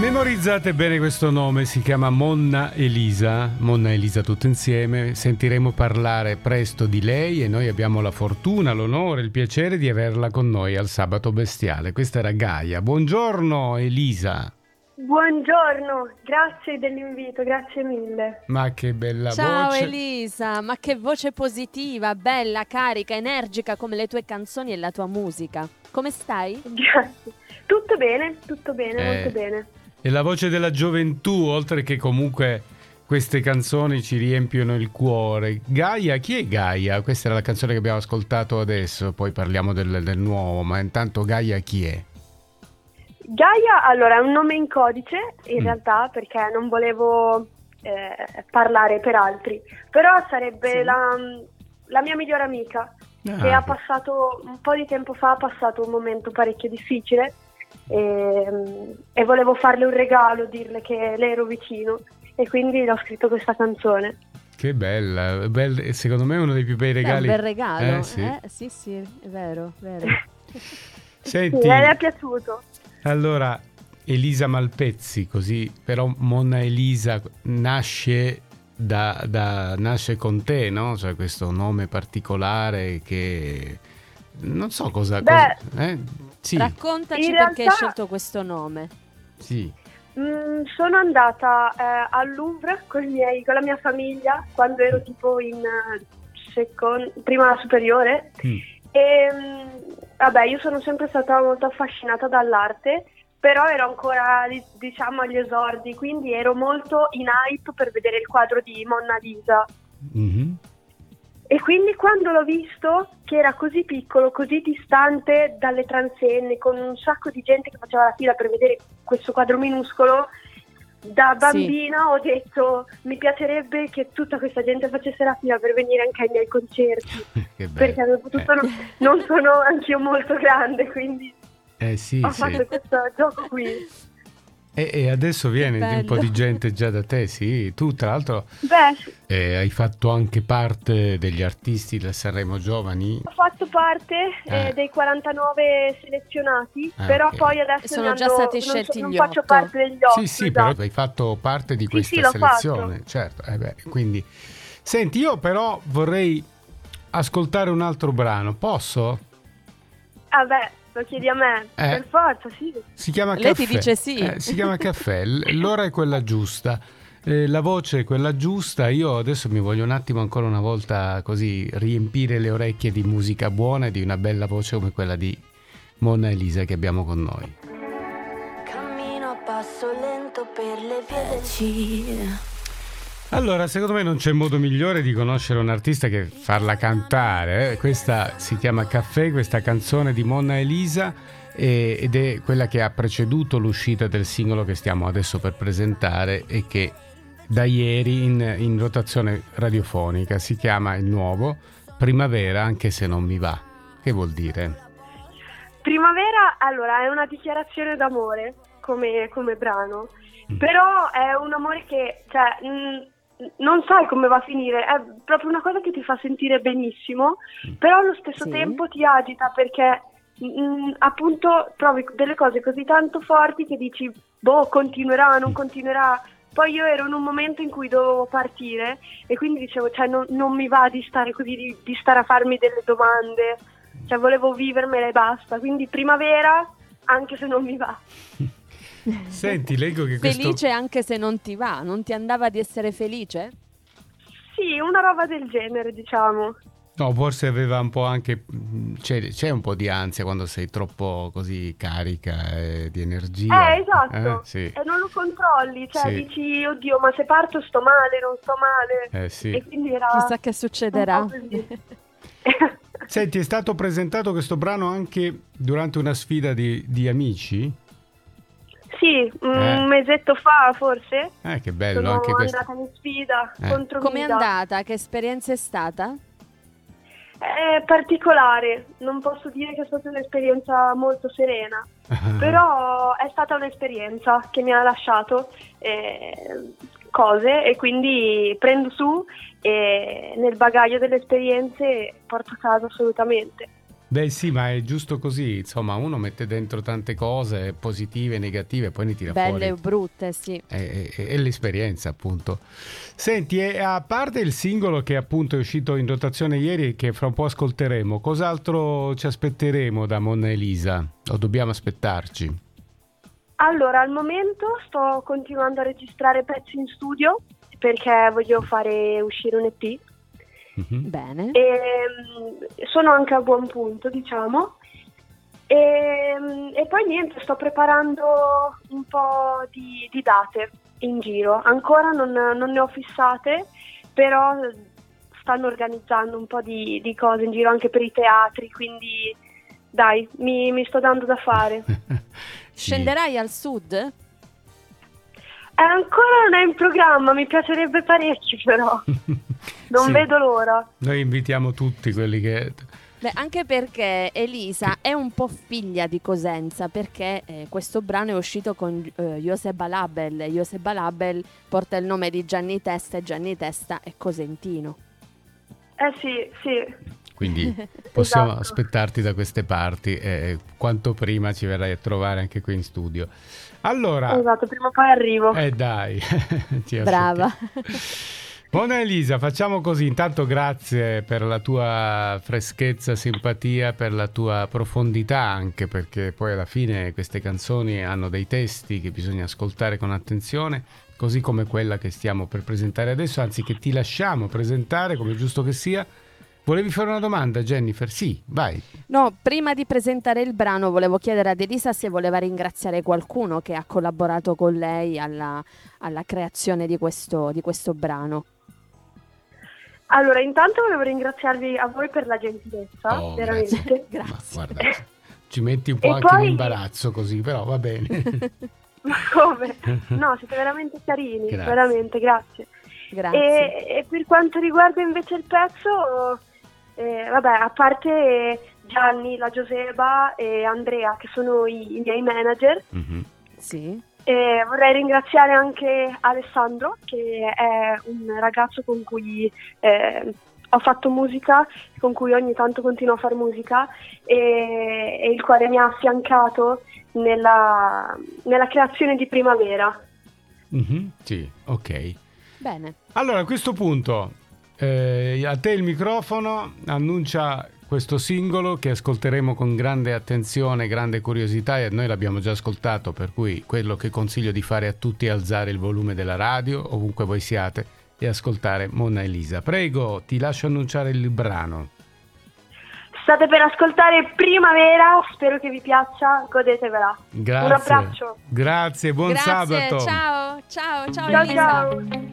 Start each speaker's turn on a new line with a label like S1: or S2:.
S1: Memorizzate bene questo nome, si chiama Monna Elisa, Monna Elisa tutto insieme, sentiremo parlare presto di lei e noi abbiamo la fortuna, l'onore, il piacere di averla con noi al sabato bestiale. Questa era Gaia. Buongiorno Elisa.
S2: Buongiorno, grazie dell'invito, grazie mille.
S1: Ma che bella
S3: Ciao
S1: voce.
S3: Elisa, ma che voce positiva, bella, carica, energica come le tue canzoni e la tua musica. Come stai?
S2: Grazie. Tutto bene, tutto bene,
S1: Eh.
S2: molto bene.
S1: E la voce della gioventù, oltre che comunque queste canzoni ci riempiono il cuore. Gaia, chi è Gaia? Questa era la canzone che abbiamo ascoltato adesso, poi parliamo del, del nuovo, ma intanto Gaia chi è?
S2: Gaia, allora, è un nome in codice, in
S1: Mm.
S2: realtà, perché non volevo eh, parlare per altri, però sarebbe
S3: Sì.
S2: la, la mia migliore amica, che
S1: Ah,
S2: ha passato, un po' di tempo fa, ha passato un momento parecchio difficile e, e volevo farle un regalo, dirle che le ero vicino e quindi ho scritto questa canzone.
S1: Che bella, bel- secondo me è uno dei più bei regali.
S3: un bel regalo.
S1: Eh, sì.
S3: Eh, sì, sì, è vero, è vero.
S1: Senti,
S2: Sì, le è piaciuto.
S1: allora Elisa Malpezzi, così però Monna Elisa nasce da, da- nasce con te, no? Cioè questo nome particolare che non so cosa,
S2: Beh,
S1: cosa- eh? Sì,
S3: Raccontaci
S2: In
S3: perché hai
S2: realtà-
S3: scelto questo nome.
S1: sì.
S2: Mm, sono andata eh, al Louvre con, i miei- con la mia famiglia quando ero tipo in eh, secon- prima superiore
S1: Mm.
S2: e mm, vabbè io sono sempre stata molto affascinata dall'arte però ero ancora di- diciamo agli esordi quindi ero molto in hype per vedere il quadro di Monna Lisa
S1: Mhm.
S2: E quindi quando l'ho visto, che era così piccolo, così distante dalle transenne, con un sacco di gente che faceva la fila per vedere questo quadro minuscolo, da bambina ho detto mi piacerebbe che tutta questa gente facesse la fila per venire anche ai miei concerti, perché soprattutto
S1: Eh.
S2: non, non sono anch'io molto grande, quindi
S1: Eh sì,
S2: ho
S1: sì.
S2: fatto questo gioco qui.
S1: E, e adesso viene di un po' di gente già da te, sì. Tu tra l'altro
S2: Beh, sì,
S1: eh, hai fatto anche parte degli artisti del Sanremo Giovani.
S2: ho fatto parte eh,
S1: Eh.
S2: dei 49 selezionati,
S1: Ah,
S2: però
S1: ok.
S2: poi adesso
S3: Sono già stati
S2: non
S3: scelti
S2: non
S3: gli
S2: faccio
S3: otto.
S2: parte degli otto.
S1: Sì, sì,
S2: esatto.
S1: però hai fatto parte di
S2: Sì,
S1: questa
S2: sì, l'ho
S1: selezione, certo. eh beh, quindi Senti, io però vorrei ascoltare un altro brano, posso?
S2: Ah beh, lo chiedi a me,
S1: Eh.
S2: per forza, sì.
S1: Si chiama
S3: Lei
S1: Caffè.
S3: ti dice sì.
S1: Eh, si chiama Caffè, l'ora è quella giusta. eh, la voce è quella giusta. Io adesso mi voglio un attimo ancora una volta così riempire le orecchie di musica buona e di una bella voce come quella di Monna Elisa che abbiamo con noi.
S4: Cammino a passo lento per le vie del.
S1: Allora, secondo me non c'è modo migliore di conoscere un artista che farla cantare. Questa si chiama Caffè, questa canzone di Monna Elisa ed è quella che ha preceduto l'uscita del singolo che stiamo adesso per presentare e che da ieri in, in rotazione radiofonica si chiama il nuovo Primavera anche se non mi va. Che vuol dire?
S2: Primavera, allora, è una dichiarazione d'amore come, come brano,
S1: Mm.
S2: però è un amore che, cioè, mh, non sai come va a finire, è proprio una cosa che ti fa sentire benissimo,
S1: Mm.
S2: però allo stesso
S3: Sì.
S2: tempo ti agita perché mh, appunto trovi delle cose così tanto forti che dici, boh, continuerà,
S1: Mm.
S2: non continuerà. Poi io ero in un momento in cui dovevo partire e quindi dicevo, cioè, non, non mi va di stare così, di, di stare a farmi delle domande, cioè volevo vivermela e basta. Quindi primavera, anche se non mi va.
S1: Senti, leggo che questo...
S3: Felice anche se non ti va, non ti andava di essere felice?
S2: Sì, una roba del genere, diciamo.
S1: No, forse aveva un po' anche. mh, C'è, c'è un po' di ansia quando sei troppo così carica eh, di energia.
S2: Eh, esatto.
S1: Eh, sì.
S2: E non lo controlli, cioè
S1: Sì.
S2: dici, oddio, ma se parto sto male, non sto male.
S1: Eh, sì.
S2: E quindi era...
S3: Chissà che succederà.
S1: Senti, è stato presentato questo brano anche durante una sfida di, di amici?
S2: Sì, un
S1: Eh.
S2: mesetto fa forse.
S1: Eh, che bello
S2: sono
S1: anche questo.
S2: andata in sfida
S1: Eh.
S2: contro
S3: Com'è
S2: Mida.
S3: andata? Che esperienza è stata?
S2: È particolare, non posso dire che è stata un'esperienza molto serena, però è stata un'esperienza che mi ha lasciato eh, cose e quindi prendo su e nel bagaglio delle esperienze porto a casa assolutamente.
S1: Beh sì, ma è giusto così, insomma uno mette dentro tante cose positive e negative, poi ne tira
S3: Belle
S1: fuori.
S3: o brutte, sì.
S1: È, è- è l'esperienza appunto. Senti, e a parte il singolo che appunto è uscito in rotazione ieri e che fra un po' ascolteremo, cos'altro ci aspetteremo da Monna Elisa? O dobbiamo aspettarci?
S2: Allora, al momento sto continuando a registrare pezzi in studio perché voglio fare uscire un EP
S1: Mhm.
S3: Bene.
S2: e mm, sono anche a buon punto, diciamo. E, mm, e poi niente, sto preparando un po' di, di date in giro. Ancora non, non ne ho fissate, però stanno organizzando un po' di, di cose in giro anche per i teatri, quindi dai, mi, mi sto dando da fare.
S1: Sì.
S3: Scenderai al sud?
S2: Ancora non è in programma, mi piacerebbe parecchio però. Non
S1: Sì.
S2: vedo l'ora.
S1: Noi invitiamo tutti quelli che...
S3: Beh, anche perché Elisa è un po' figlia di Cosenza, perché eh, questo brano è uscito con eh, Josep Balabel. e Josep Balabel porta il nome di Gianni Testa e Gianni Testa è cosentino.
S2: Eh sì, sì.
S1: Quindi possiamo
S2: Esatto.
S1: aspettarti da queste parti e quanto prima ci verrai a trovare anche qui in studio. Allora,
S2: Esatto, prima o poi arrivo.
S1: eh dai, ci
S3: Brava.
S1: Buona Elisa, facciamo così. Intanto grazie per la tua freschezza, simpatia, per la tua profondità anche, perché poi alla fine queste canzoni hanno dei testi che bisogna ascoltare con attenzione, così come quella che stiamo per presentare adesso, anzi che ti lasciamo presentare, come è giusto che sia. Volevi fare una domanda, Jennifer? Sì, vai.
S3: No, prima di presentare il brano volevo chiedere ad Elisa se voleva ringraziare qualcuno che ha collaborato con lei alla, alla creazione di questo, di questo brano.
S2: Allora, intanto volevo ringraziarvi a voi per la gentilezza,
S1: Oh,
S2: veramente.
S1: Ma
S3: Grazie.
S1: guarda, ci metti un po'
S2: E
S1: anche
S2: poi-
S1: in imbarazzo così, però va bene.
S2: Ma come? No, siete veramente carini,
S1: Grazie.
S2: veramente, grazie.
S3: Grazie.
S2: E, e per quanto riguarda invece il pezzo, eh, vabbè, a parte Gianni, la Giuseba e Andrea, che sono i, i miei manager,
S1: Mhm.
S3: Sì.
S2: E vorrei ringraziare anche Alessandro, che è un ragazzo con cui eh, ho fatto musica, con cui ogni tanto continuo a fare musica e, e il quale mi ha affiancato nella, nella creazione di Primavera.
S1: Mhm, Sì, ok.
S3: Bene.
S1: Allora a questo punto eh, a te il microfono, annuncia questo singolo che ascolteremo con grande attenzione, grande curiosità e noi l'abbiamo già ascoltato, per cui quello che consiglio di fare a tutti è alzare il volume della radio, ovunque voi siate, e ascoltare Monna Elisa. Prego, ti lascio annunciare il brano.
S2: State per ascoltare Primavera, spero che vi piaccia, godetevela.
S1: Grazie.
S2: Un abbraccio.
S1: Grazie, buon
S3: Grazie,
S1: sabato.
S3: ciao, ciao, ciao,
S2: Ciao
S3: Elisa.
S2: ciao.